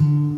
you